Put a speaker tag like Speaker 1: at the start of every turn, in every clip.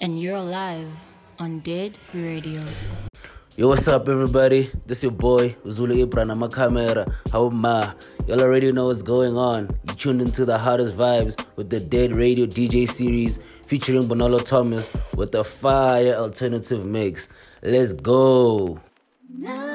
Speaker 1: and you're live on Dead Radio.
Speaker 2: Yo, what's up, everybody? This your boy Zulu Ibran. I'm a camera. How ma? Y'all already know what's going on. You tuned into the hottest vibes with the Dead Radio DJ series featuring Bonolo Thomas with the fire alternative mix. Let's go.
Speaker 3: Now.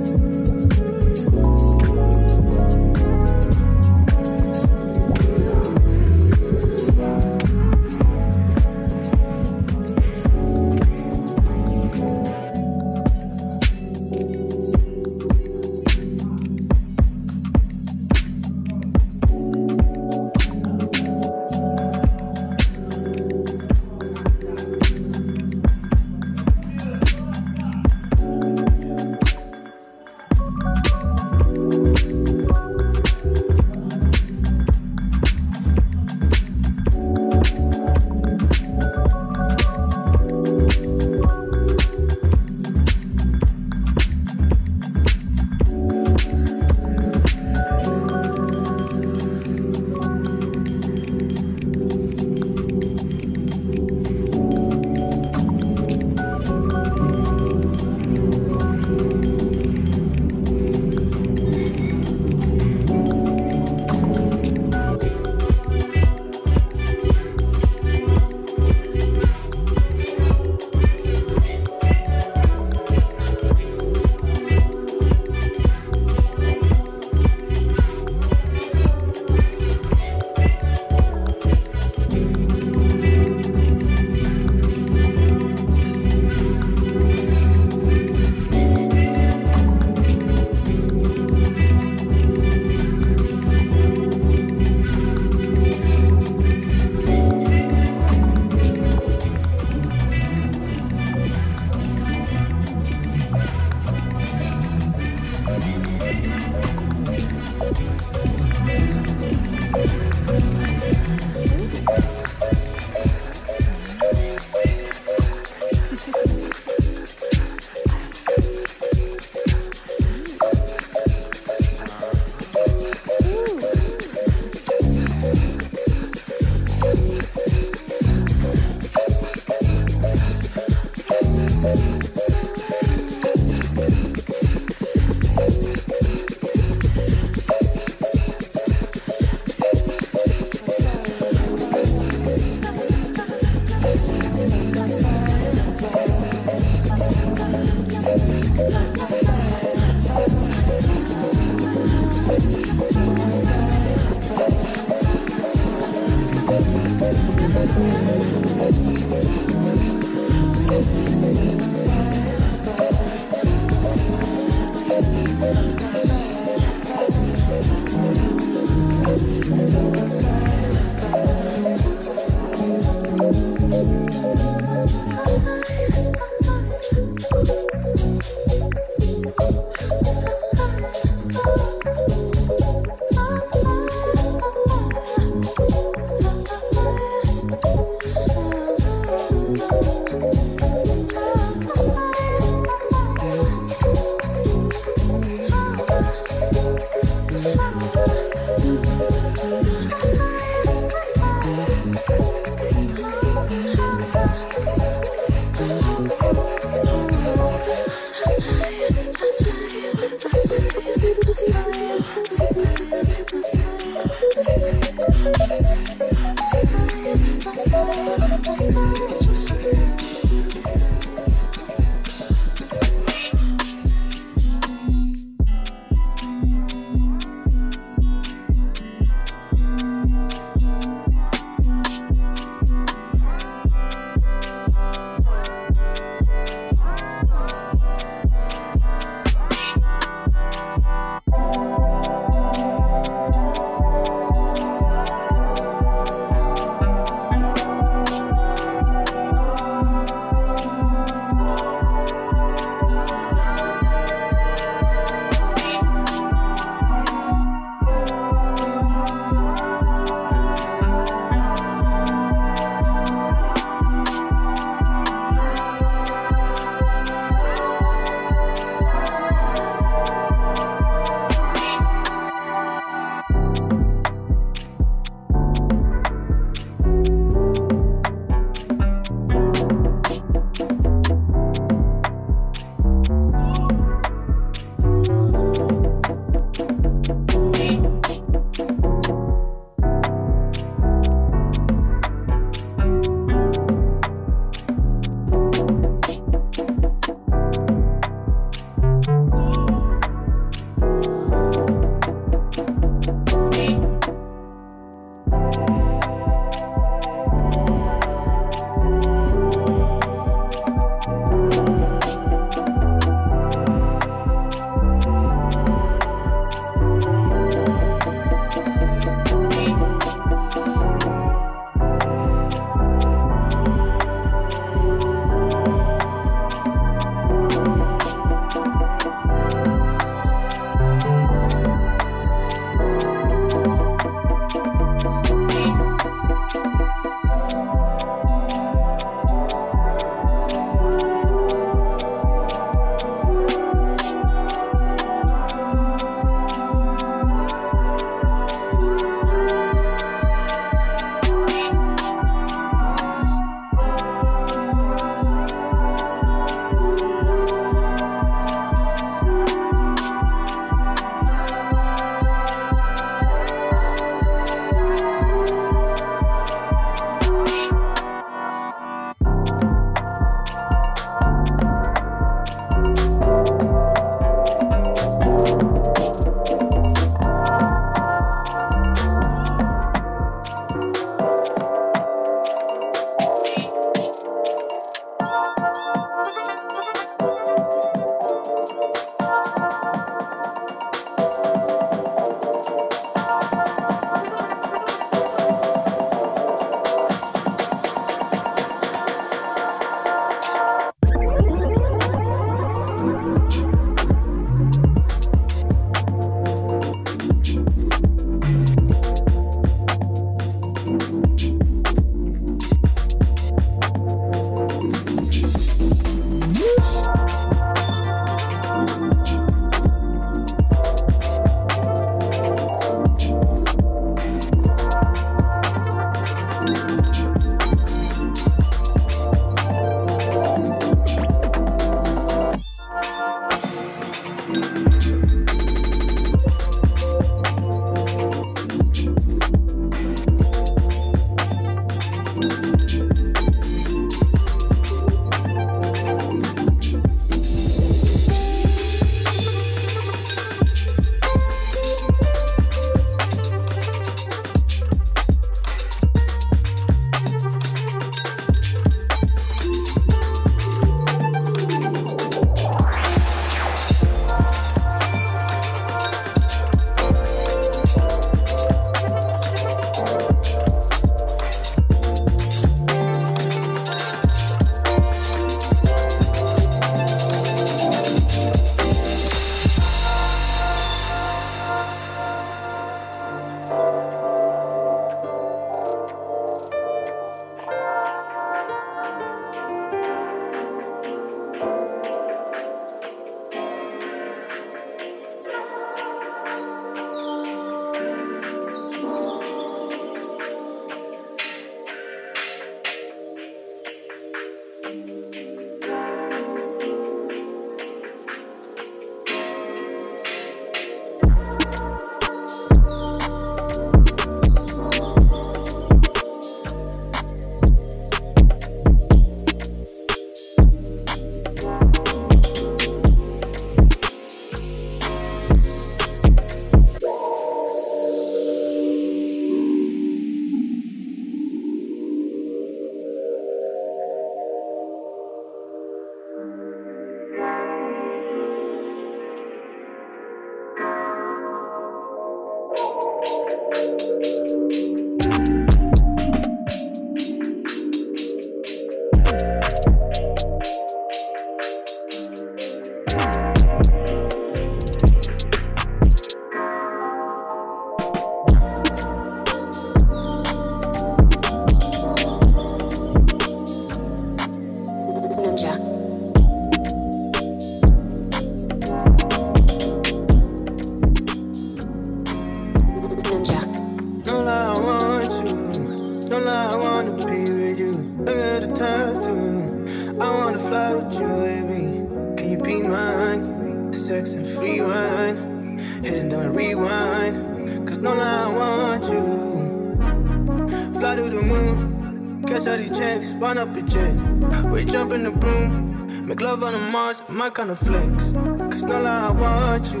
Speaker 3: My
Speaker 4: kind of flex. Cause no lie, I want you.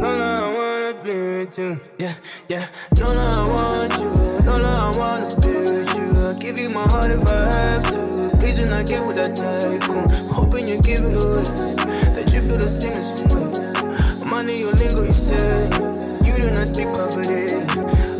Speaker 4: No lie, I wanna be with you. Yeah, yeah. No lie, I want you. No lie, I wanna be with you. I'll give you my heart if I have to. Please do not get with that tycoon. Hoping you give it away. That you feel the same as me. Money, your lingo, you say. Not speak poverty.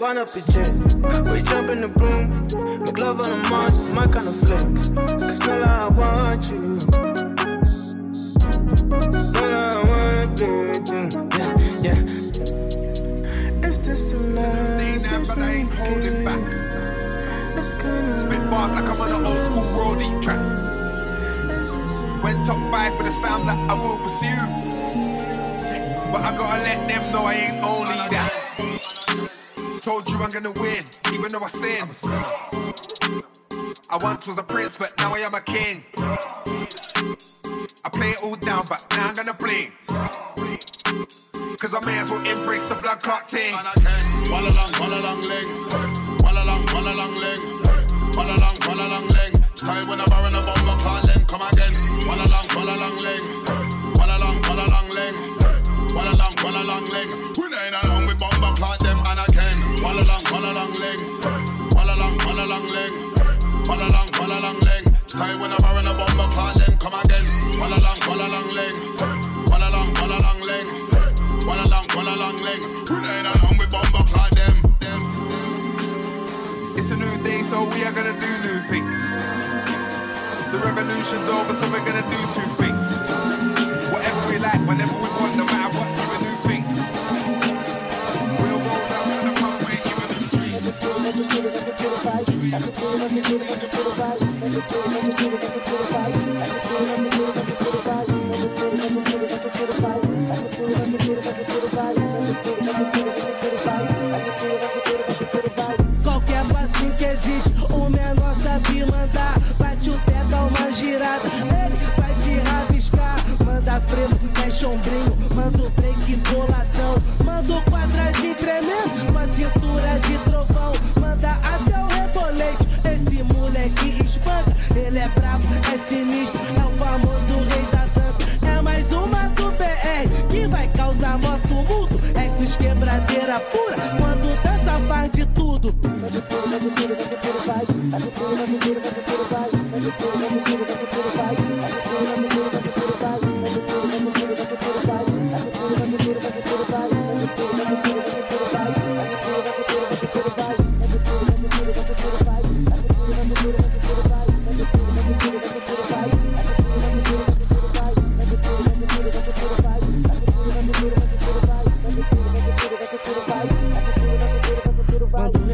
Speaker 4: Wind up a jet. We jump in the broom. Make love on the Mars, my kind of flex. Cause no I want you. No I wanna be with you. Yeah, yeah. It's just a lie.
Speaker 5: but I ain't holding back. It's Spit fast like I'm on an old school roadie track. Went top five for the sound that I will pursue. But I gotta let them know I ain't only that. Told you I'm gonna win, even though I sin. I once was a prince, but now I am a king. I play it all down, but now I'm gonna bling. Cause I may as well embrace the blood clot thing.
Speaker 6: Walla long, walla long leg. Walla long, walla long leg. Walla long, walla long leg. Time when I'm in a bomber, can't then come again. Walla long, walla long leg. Walla long, walla long leg. Walla long, walla long leg. We ain't along with bomber, can't Walla long, walla long leg. Walla long, walla long leg. Walla long, leg. Time when I'm wearing a bomber, call them come again. Walla long, walla long leg. Walla long, walla long leg. Walla long, walla long leg. We ain't along with bomber, call them.
Speaker 5: It's a new day, so we are gonna do new things. The revolution's over, so we're gonna do two things. Whatever we like, whenever
Speaker 7: Qualquer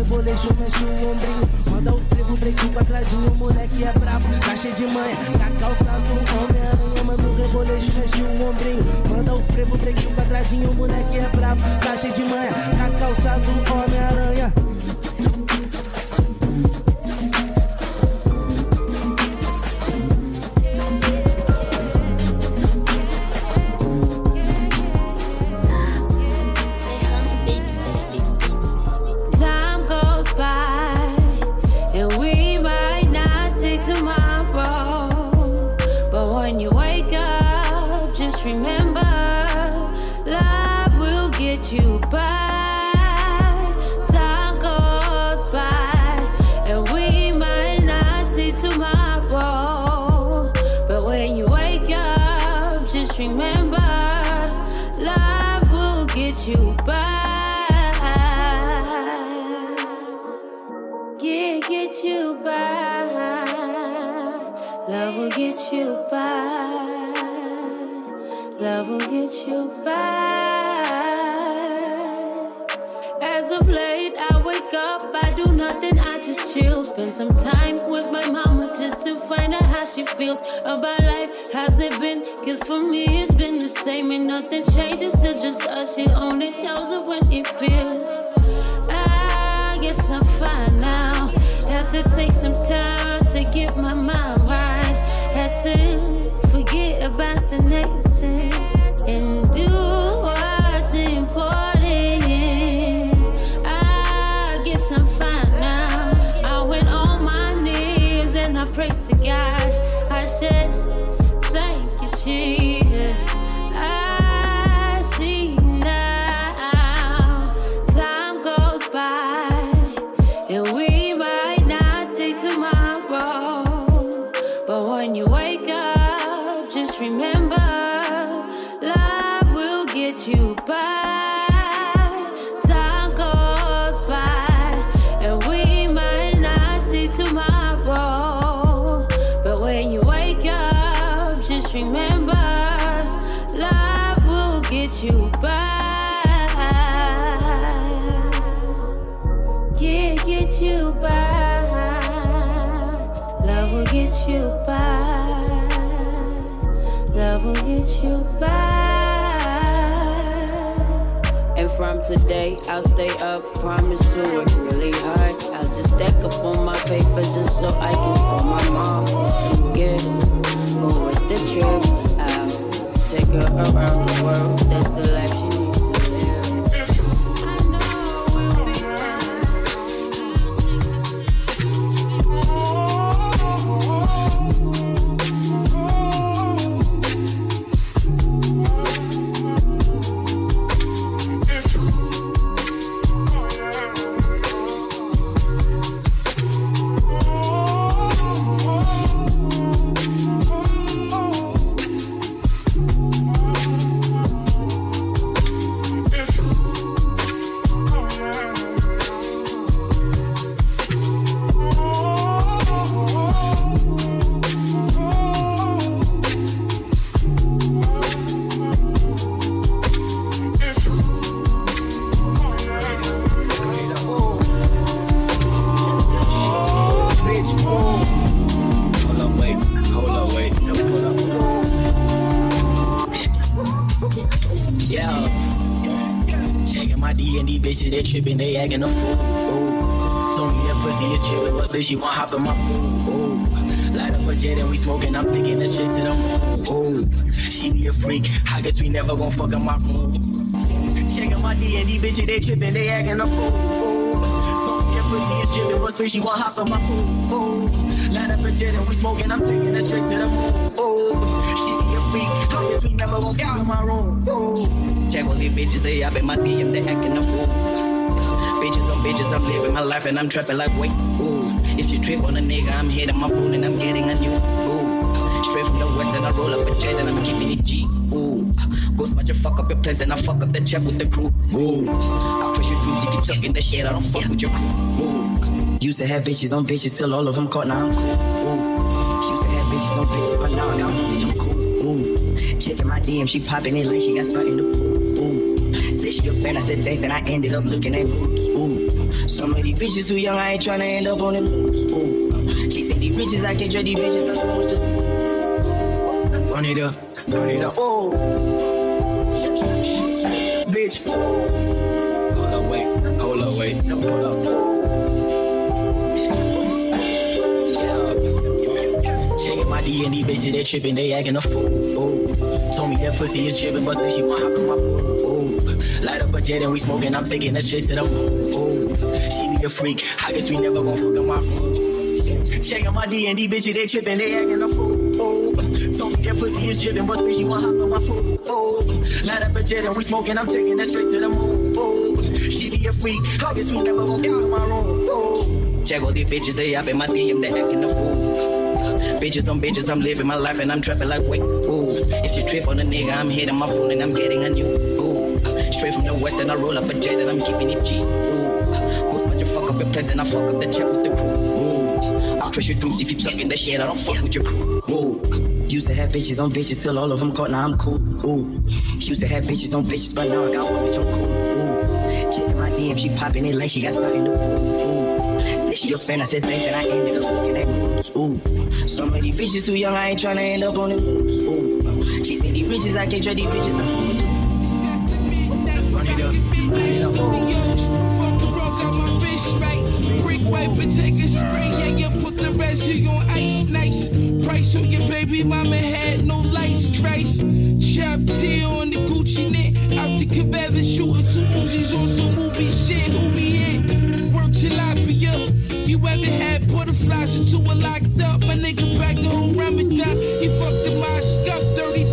Speaker 7: Manda o reboleixo, mexe o ombrinho. Manda o frevo, break quadradinho. O moleque é brabo, tá cheio de manha. Tá calçado, Homem-Aranha. Manda o reboleixo, mexe o ombrinho. Manda o frevo, break quadradinho. O moleque é brabo, tá cheio de manha. Tá calçado, Homem-Aranha.
Speaker 8: Spend some time with my mama just to find out how she feels about life. How's it been? Cause for me, it's been the same, and nothing changes. It's just us. She only from today, I'll stay up. Promise to work really hard. I'll just stack up on my paper just so I can spoil my mom with some gifts. But with the trip, I'll take her around the world. That's the life she needs
Speaker 9: D and D bitches, they tripping, they acting a fool. Ooh. Told me that pussy is chillin', but bitch, she want hop in my pool. Light up a jet and we smoking, I'm taking the shit to the moon. She be a freak, I guess we never gon' fuck in my room. Checking my D and D bitches, they tripping, they acting a fool. Ooh. Me that pussy is chillin', but bitch, she want hop in my pool. Ooh. Light up a jet and we smoking, I'm taking the shit to the moon. Ooh. She be a freak, I guess never gon' fuck in my room.
Speaker 10: Check all these bitches, they up in my DM, they acting a fool. Bitches on bitches, I'm living my life and I'm trapping like wait. Ooh, if you trip on a nigga, I'm hitting my phone and I'm getting a new. Ooh, straight from the west and I roll up a jet and I'm keeping it G. Ooh, ghost match fuck up your plans and I fuck up the check with the crew. Ooh, I crush your dreams if you talking in the shit, I don't fuck with your crew. Ooh, used to have bitches on bitches till all of them caught, now I'm cool. Ooh, used to have bitches on bitches, but now I got one bitch, I'm cool. Ooh, checking my DM, she popping it like she got something to prove. Ooh. Say she a fan, I said thanks, and I ended up looking at boobs. Ooh, some of these bitches too young, I ain't tryna end up on the. Ooh, she said these bitches, I can't trust these bitches, that's too much to
Speaker 9: Run it up, run it up. Oh. Bitch. Hold up, wait. Hold up, wait. Hold up. My D and D bitches, they tripping, they acting a fool. Told me that pussy is tripping, but bitch, you want hop in my pool. Light up a jet and we smoking, I'm taking that shit to the moon. Ooh. She be a freak, I guess we never gon' fuck in my room. Checking my D and D bitches, they tripping, they acting a fool. Ooh. Told me that pussy is tripping, but bitch, you want hop in my. Ooh. Light up a jet and we smoking, I'm taking that straight to the moon. Ooh. She be a freak, I guess we never gon' fuck in my room. Ooh.
Speaker 10: Check all these bitches, they up in my DM, they acting a fool. Bitches on bitches, I'm living my life and I'm trapping like wait. Ooh, if you trip on a nigga, I'm hitting my phone and I'm getting a new. Ooh, uh, straight from the west and I roll up a jet and I'm keeping it G. Ooh, ghost bunch of fuck up your plans and I fuck up the check with the crew. Ooh, I'll crush your dreams if you talking that shit. I don't fuck with your crew. Ooh. Used to have bitches on bitches till all of them caught. Now I'm cool. Ooh. Used to have bitches on bitches, but now I got one bitch. I'm cool. Ooh. Checking my DM, she popping it like she got something to prove. Ooh. Said she a fan, I said thank and I ended up looking at. Ooh. Some of these bitches too young, I ain't tryna end up on the news. Ooh. She said these bitches, I can't trust these bitches. Run it up. Run it up.
Speaker 11: Fuck the right? Brick yeah, yeah, put the on ice, nice. Price on your baby mama had no lights, Christ. Chop T on the Gucci knit, out the cabana shooting two Uzis on some movie shit, who we hit? Work tilapia. You ever had butterflies into a locked up? My nigga packed the whole Ramadan. He fucked the mosque up, 30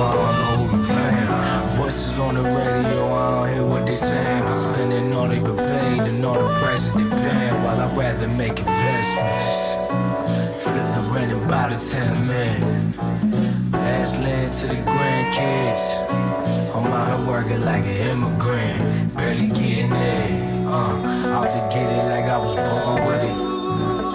Speaker 11: I
Speaker 12: don't know who playing. Voices on the radio, I don't hear what they saying. But spending all they been paid and all the prices they paying. While I'd rather make investments. Flip the rent and buy the tenement. Pass land to the grandkids. I'm out here working like an immigrant. Barely getting it. Uh, out to get it like I was born with it.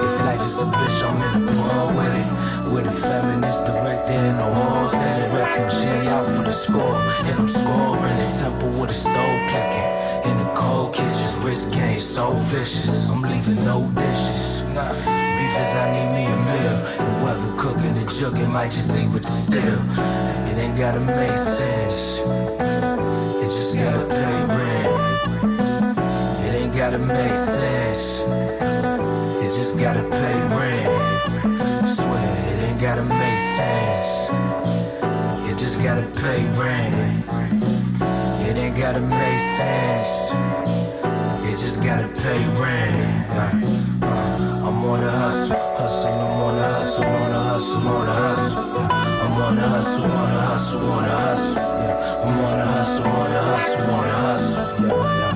Speaker 12: If life is a bitch, I'm in the porn with it. With a feminist director and the walls and a refugee out for the score. And I'm scoring in temple with a stove clicking. In the cold kitchen, wrist game so vicious. I'm leaving no dishes. Beef is I need me a meal. And whether cooking the jugging might just eat with the steel. It ain't gotta make sense. It just gotta pay rent. It ain't gotta make sense. It just gotta pay rent. Sense. It just gotta pay rent. It ain't gotta make sense. It just gotta pay rent. Uh, uh, I'm on the hustle, hustle, I'm on the hustle, on the hustle, on the hustle. I'm on the hustle, on the hustle, on the hustle. I'm on the hustle, on the hustle, on the hustle.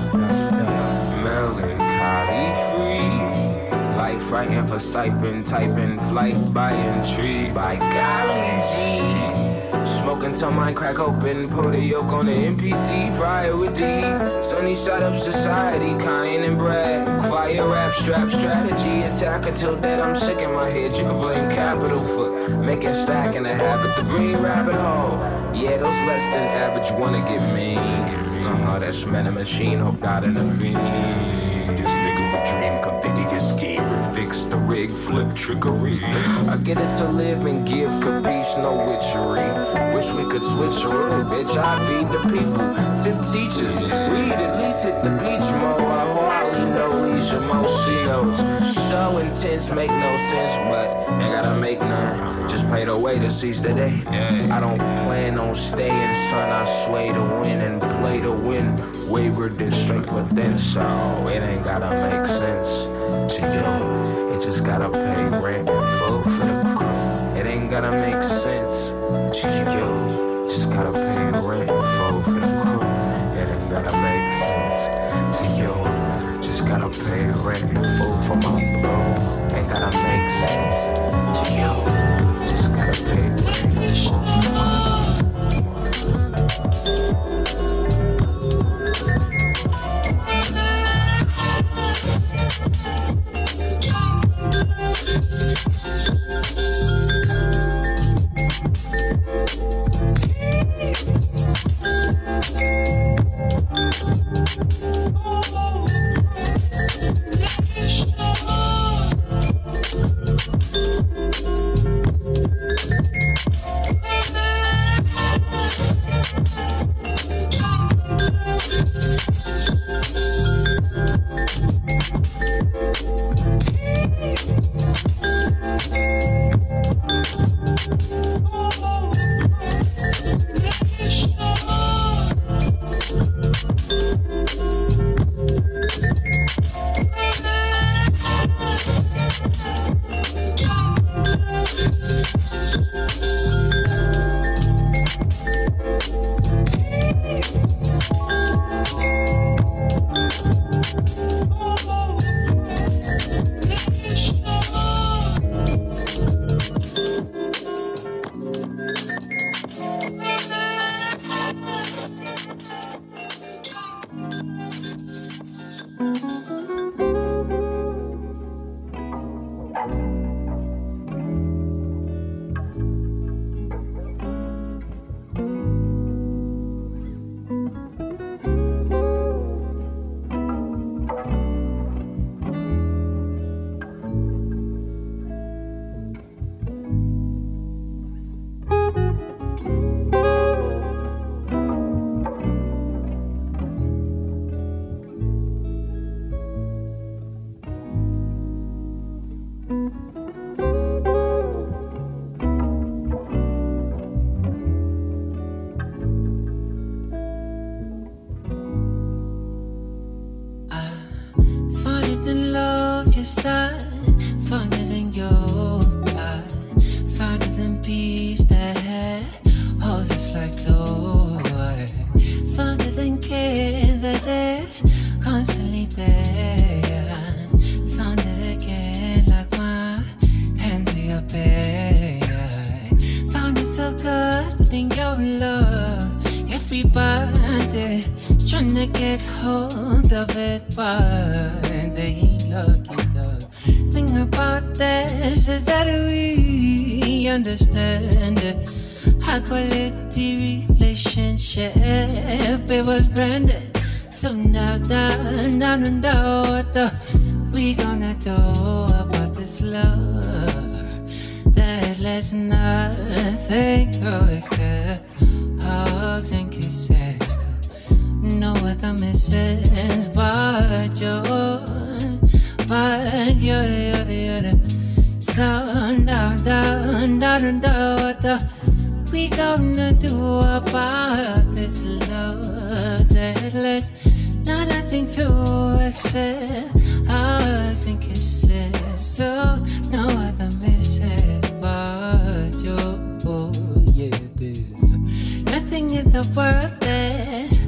Speaker 13: Like fighting for stipend, typing flight buying intrigue. By golly G. Smoking till mine crack open, pour the yoke on the NPC, fire with D. Sunny side up society, Cayenne and Brad. Fire rap, strap strategy, attack until dead. I'm sick in my head. You can blame capital for making stack stacking a habit. The green rabbit hole. Yeah, those less than average wanna get mean. Uh-huh, that's man a machine, hope God intervene. This nigga with dream, configure your scheme, fix the rig, flip trickery. I get it to live and give, capiche, no witchery. Wish we could switch a room, bitch. I feed the people, tip teachers, read at least hit the beach more. I hardly know leisure, most she knows. So intense, make no sense, but ain't gotta make none. Just pay the way to seize the day. I don't plan on staying, son. I sway to win and play to win. Wayward and straight, then so it ain't gotta make sense to you. Just gotta pay rent and food for the crew. It ain't gonna make sense you. Just gotta pay rent and food for the crew. It ain't gotta make sense to you. Just gotta pay rent and food for my bro. Ain't gotta make sense
Speaker 14: we understand. High quality relationship, it was branded. So now, now, now, now, what we gonna do about this love that lets nothing go except hugs and kisses to no other misses but you, but you're the other, other. Now, now, now, now, what we gonna do about this love that lets nothing to accept. Hugs and kisses so no other misses but you oh yeah there's nothing in the world there's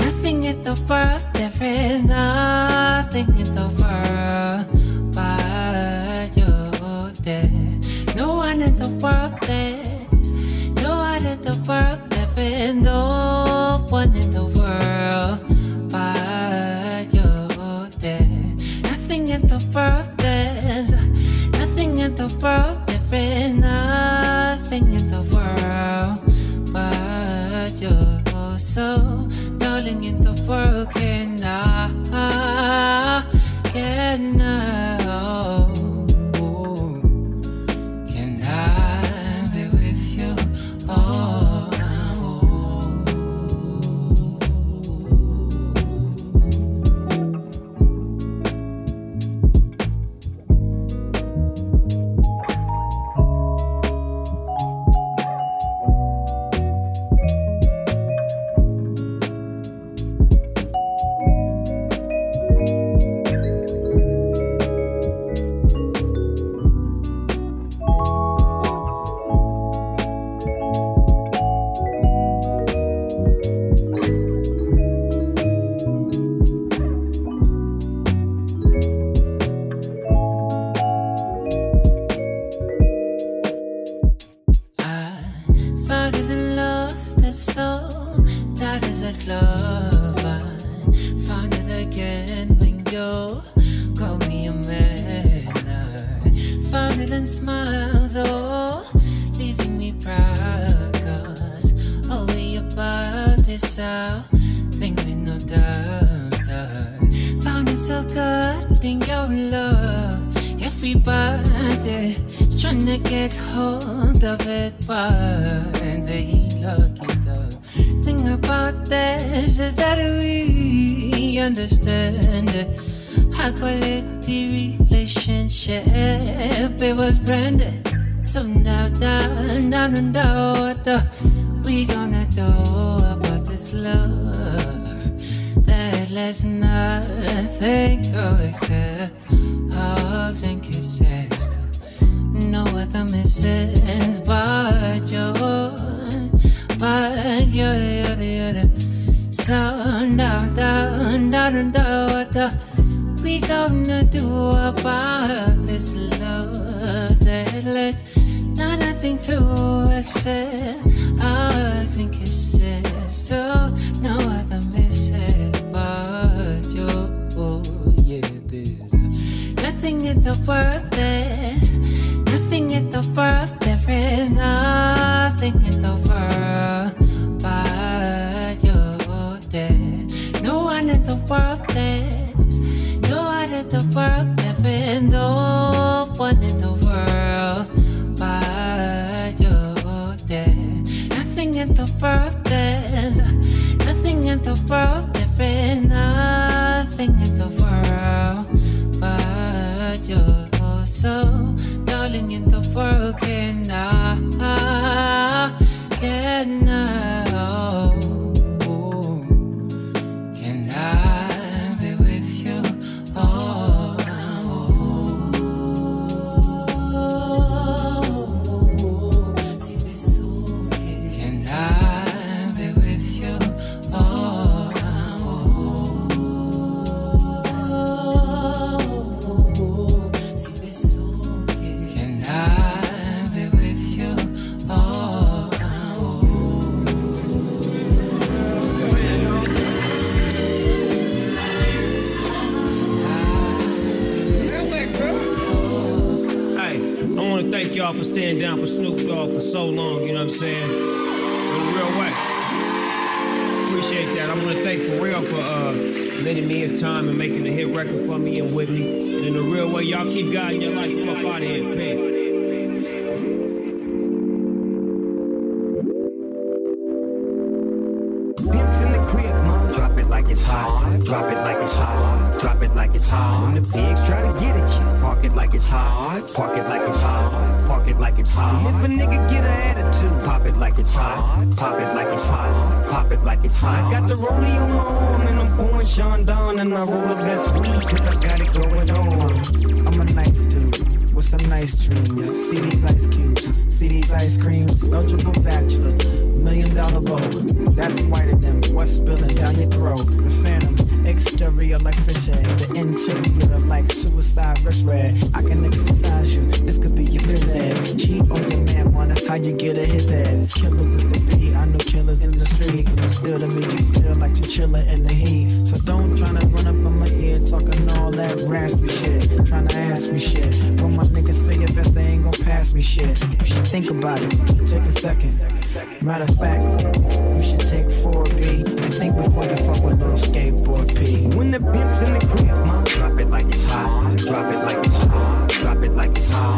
Speaker 14: nothing in the world there is nothing in the world in the world there's no one in the world is no one in the world but you nothing in the world there's nothing in the world is nothing in the world but you so darling in the world can about is out, think with no doubt. Found it so good in your love. Everybody trying to get hold of it, but they ain't lucky though. Thing about this is that we understand it. Quality relationship, it was branded. So now, now, now, now, what the we gonna do this love that lets nothing go except hugs and kisses to no other misses but you, but you're the other, other. So down, down, down, down, what the we gonna do about this love that lets nothing to accept hugs and kisses so oh, no other misses but you oh there's nothing in the world there's nothing in the world there is nothing in the world but you there no one in the world there's no one in the world there is no the world. There is nothing in the world but you so darling in the world
Speaker 15: y'all for staying down for Snoop Dogg for so long, you know what I'm saying? In a real way. Appreciate that. I want to thank Pharrell for uh, lending me his time and making a hit record for me and with me. And in a real way, y'all keep guiding your life. I'm up out of here. Peace.
Speaker 16: It's hot. Drop it like it's hot. Drop it like it's hot. When the pigs try to get at you, park it like it's hot. Park it like it's hot. Park it like it's hot. If a nigga get an attitude, pop it like it's hot. Pop it like it's hot. Pop it like it's hot. Got the rollie on my arm and I'm pouring Chandon and I roll the best weed cause I got it going on.
Speaker 17: I'm a nice dude with some nice dreams. See these ice cubes, see these ice creams. Eligible bachelor, million dollar bow. That's whiter than what's spilling down your throat. The phantom, exterior like fish. The interior like suicide wrist red. I can exercise you, this could be your phys. Cheat on your man, man, that's how you get a his head. Killer with the B, I know killers in the street. But still to me, you feel like you're chilling in the heat. So don't tryna run up on my ear talking all that raspy shit. Tryna ask me shit. When my niggas if best they ain't gon' pass me shit. You should think about it, take a second. Matter of fact, you should take 4B and think before you fuck with little skateboard P.
Speaker 16: When the pimp's in the crib, mom. Drop it like it's hot. Drop it like it's hot. Drop it like it's hot.